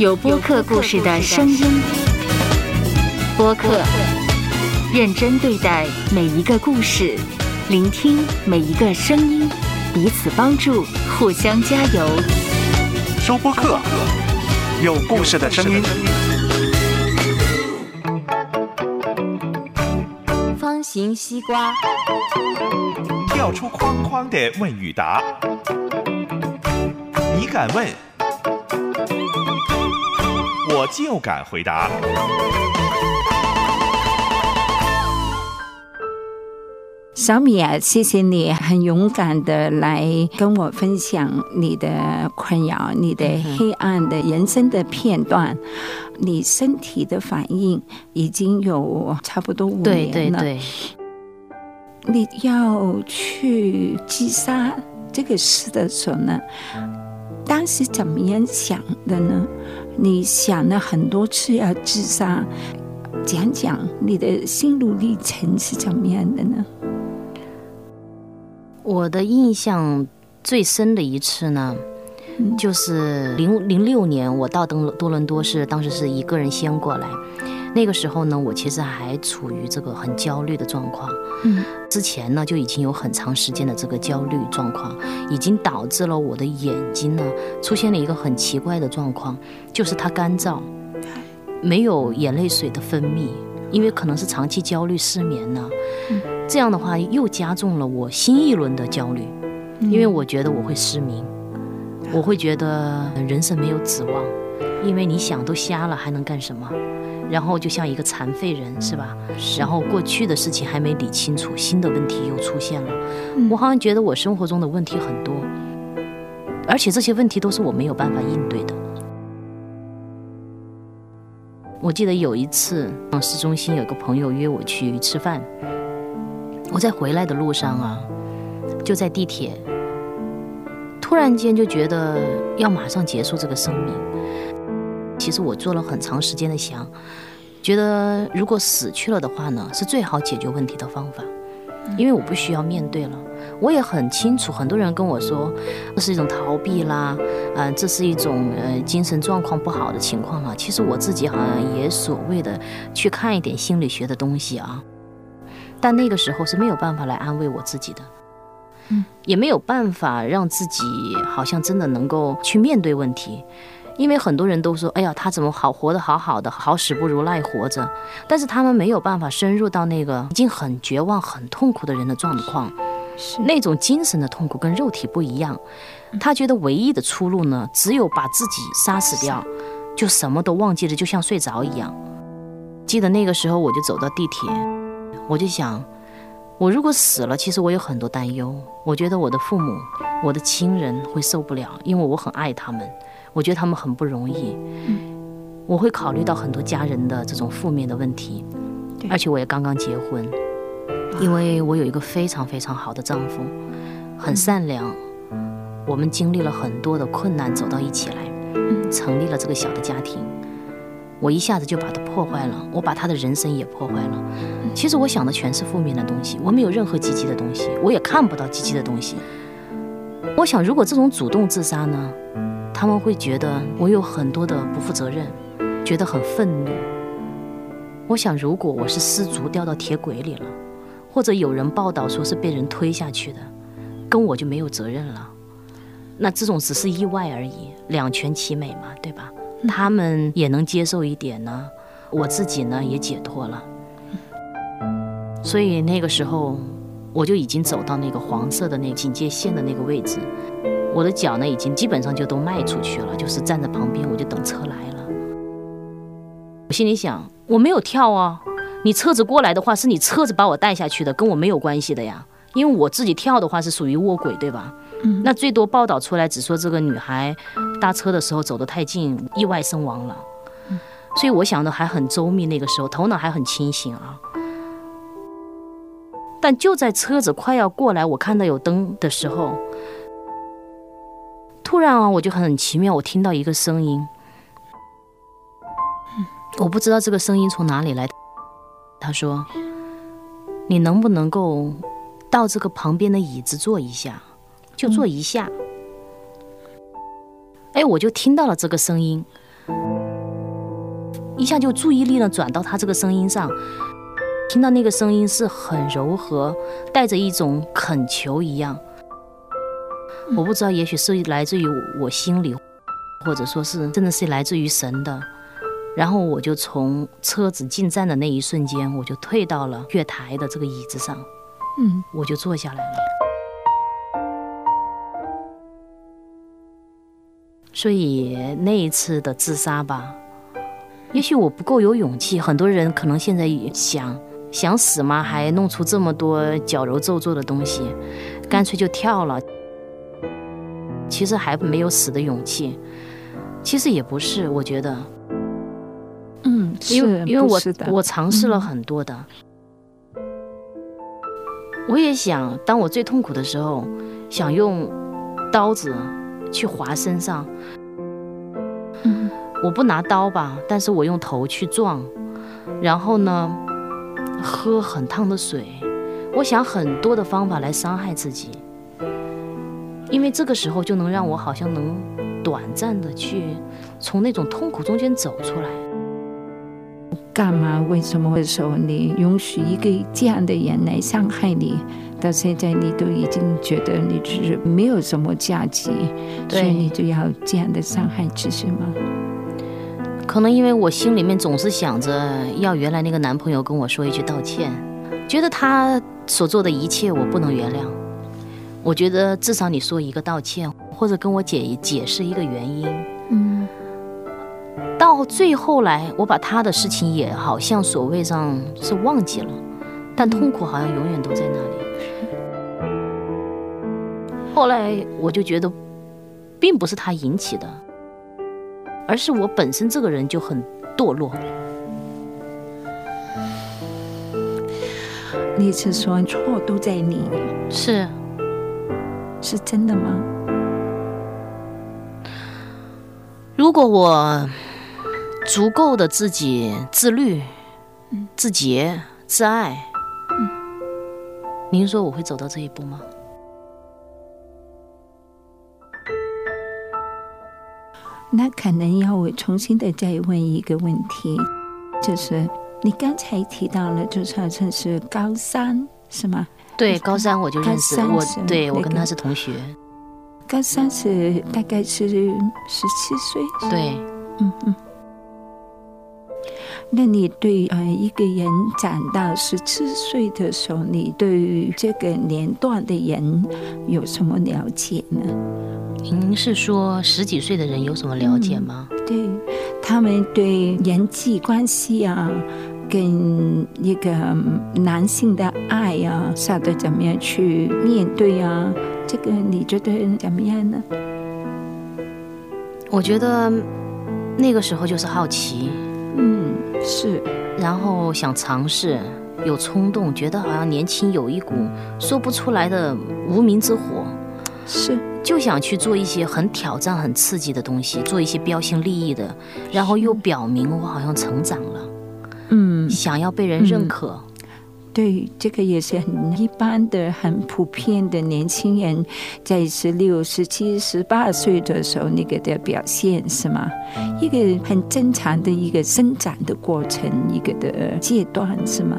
有播客故事的声音，播客认真对待每一个故事，聆听每一个声音，彼此帮助，互相加油。收播客，有故事的声音。方形西瓜，跳出框框的问与答，你敢问？我就敢回答。小米啊，谢谢你很勇敢的来跟我分享你的困扰、你的黑暗的人生的片段。你身体的反应已经有差不多五年了。对对对。你要去击杀这个事的时候呢，当时怎么样想的呢？你想了很多次要自杀，讲讲你的心路历程是怎么样的呢？我的印象最深的一次呢，就是零零六年我到登多伦多是当时是一个人先过来，那个时候呢，我其实还处于这个很焦虑的状况。嗯，之前呢就已经有很长时间的这个焦虑状况，已经导致了我的眼睛呢出现了一个很奇怪的状况，就是它干燥，没有眼泪水的分泌，因为可能是长期焦虑失眠呢，这样的话又加重了我新一轮的焦虑，因为我觉得我会失明，我会觉得人生没有指望，因为你想都瞎了还能干什么？然后就像一个残废人，是吧？然后过去的事情还没理清楚，新的问题又出现了。我好像觉得我生活中的问题很多，而且这些问题都是我没有办法应对的。我记得有一次，市中心有个朋友约我去吃饭，我在回来的路上啊，就在地铁，突然间就觉得要马上结束这个生命。其实我做了很长时间的想，觉得如果死去了的话呢，是最好解决问题的方法，因为我不需要面对了。我也很清楚，很多人跟我说这是一种逃避啦，嗯，这是一种呃精神状况不好的情况了。其实我自己好像也所谓的去看一点心理学的东西啊，但那个时候是没有办法来安慰我自己的，嗯，也没有办法让自己好像真的能够去面对问题。因为很多人都说：“哎呀，他怎么好活得好好的，好死不如赖活着。”但是他们没有办法深入到那个已经很绝望、很痛苦的人的状况，那种精神的痛苦跟肉体不一样。他觉得唯一的出路呢，只有把自己杀死掉，就什么都忘记了，就像睡着一样。记得那个时候，我就走到地铁，我就想，我如果死了，其实我有很多担忧。我觉得我的父母、我的亲人会受不了，因为我很爱他们。我觉得他们很不容易，我会考虑到很多家人的这种负面的问题，而且我也刚刚结婚，因为我有一个非常非常好的丈夫，很善良，我们经历了很多的困难走到一起来，成立了这个小的家庭，我一下子就把他破坏了，我把他的人生也破坏了。其实我想的全是负面的东西，我没有任何积极的东西，我也看不到积极的东西。我想，如果这种主动自杀呢？他们会觉得我有很多的不负责任，觉得很愤怒。我想，如果我是失足掉到铁轨里了，或者有人报道说是被人推下去的，跟我就没有责任了。那这种只是意外而已，两全其美嘛，对吧？他们也能接受一点呢，我自己呢也解脱了。所以那个时候，我就已经走到那个黄色的那警戒线的那个位置。我的脚呢，已经基本上就都迈出去了，就是站在旁边，我就等车来了。我心里想，我没有跳啊，你车子过来的话，是你车子把我带下去的，跟我没有关系的呀。因为我自己跳的话是属于卧轨，对吧？嗯。那最多报道出来只说这个女孩搭车的时候走得太近，意外身亡了。嗯。所以我想的还很周密，那个时候头脑还很清醒啊。但就在车子快要过来，我看到有灯的时候。突然啊，我就很奇妙，我听到一个声音，我不知道这个声音从哪里来。他说：“你能不能够到这个旁边的椅子坐一下，就坐一下。”哎，我就听到了这个声音，一下就注意力呢转到他这个声音上，听到那个声音是很柔和，带着一种恳求一样。我不知道，也许是来自于我心里，或者说是真的是来自于神的。然后我就从车子进站的那一瞬间，我就退到了月台的这个椅子上，嗯，我就坐下来了。所以那一次的自杀吧，也许我不够有勇气。很多人可能现在也想想死吗？还弄出这么多矫揉造作的东西，干脆就跳了。其实还没有死的勇气。其实也不是，我觉得。嗯，因为因为我我尝试了很多的，我也想，当我最痛苦的时候，想用刀子去划身上。嗯我不拿刀吧，但是我用头去撞，然后呢，喝很烫的水。我想很多的方法来伤害自己，因为这个时候就能让我好像能短暂的去从那种痛苦中间走出来。干嘛？为什么会说你允许一个这样的人来伤害你？到现在你都已经觉得你是没有什么价值，所以你就要这样的伤害自己吗？可能因为我心里面总是想着要原来那个男朋友跟我说一句道歉，觉得他所做的一切我不能原谅。我觉得至少你说一个道歉，或者跟我解解释一个原因。嗯到最后来，我把他的事情也好像所谓上是忘记了，但痛苦好像永远都在那里。后来我就觉得，并不是他引起的，而是我本身这个人就很堕落。你是说错都在你，是，是真的吗？如果我足够的自己自律、自洁、自爱，您说我会走到这一步吗？那可能要我重新的再问一个问题，就是你刚才提到了，就是好像是高三是吗？对，高三我就认识我高三是，对我跟他是同学，高三是大概是十七岁，对。嗯嗯。那你对呃一个人长到十七岁的时候，你对于这个年段的人有什么了解呢？您是说十几岁的人有什么了解吗？对他们对人际关系啊，跟一个男性的爱啊，晓得怎么样去面对啊？这个你觉得怎么样呢？我觉得那个时候就是好奇，嗯，是，然后想尝试，有冲动，觉得好像年轻有一股说不出来的无名之火，是，就想去做一些很挑战、很刺激的东西，做一些标新立异的，然后又表明我好像成长了，嗯，想要被人认可。对，这个也是很一般的、很普遍的年轻人在十六、十七、十八岁的时候那个的表现是吗？一个很正常的一个生长的过程，一个的阶段是吗？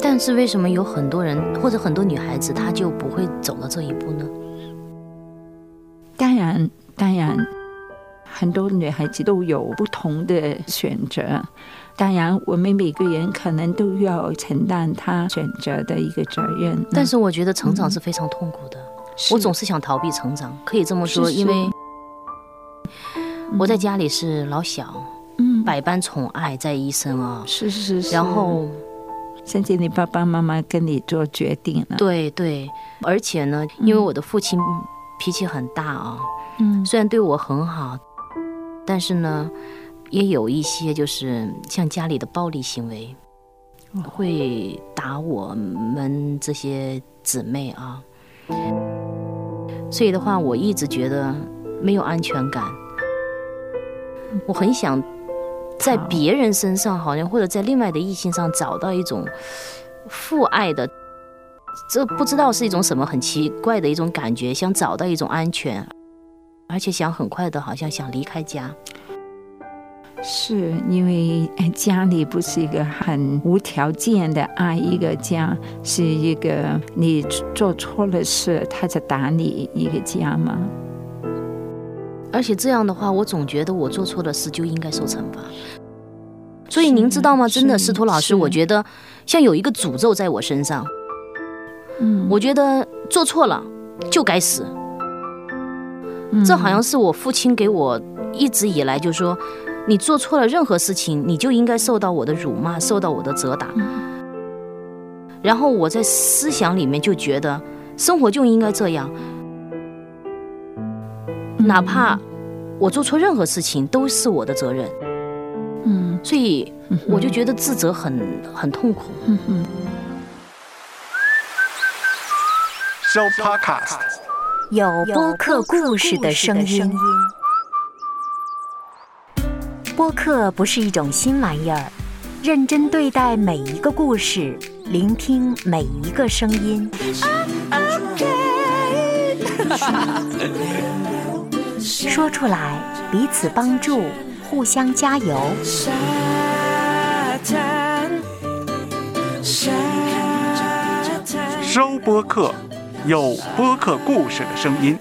但是为什么有很多人或者很多女孩子她就不会走到这一步呢？当然，当然，很多女孩子都有不同的选择。当然，我们每个人可能都要承担他选择的一个责任。但是我觉得成长是非常痛苦的，我总是想逃避成长，可以这么说，因为我在家里是老小，嗯，百般宠爱在一身啊。是是是，然后，甚至你爸爸妈妈跟你做决定了，对对，而且呢，因为我的父亲脾气很大啊，嗯。虽然对我很好，但是呢，也有一些就是像家里的暴力行为，会打我们这些姊妹啊。所以的话，我一直觉得没有安全感。我很想在别人身上，好像或者在另外的异性上找到一种父爱的，这不知道是一种什么很奇怪的一种感觉，想找到一种安全，而且想很快的，好像想离开家。是因为家里不是一个很无条件的爱一个家，是一个你做错了事他就打你一个家吗？而且这样的话，我总觉得我做错了事就应该受惩罚。所以您知道吗？真的，司徒老师，我觉得像有一个诅咒在我身上。嗯，我觉得做错了就该死。这好像是我父亲给我一直以来就说，你做错了任何事情，你就应该受到我的辱骂，受到我的责打。然后我在思想里面就觉得，生活就应该这样，哪怕我做错任何事情都是我的责任。嗯，所以我就觉得自责很很痛苦。嗯哼。收 Podcast，有播客故事的声音。播客不是一种新玩意儿，认真对待每一个故事，聆听每一个声音。说出来，彼此帮助，互相加油。收播客，有播客故事的声音。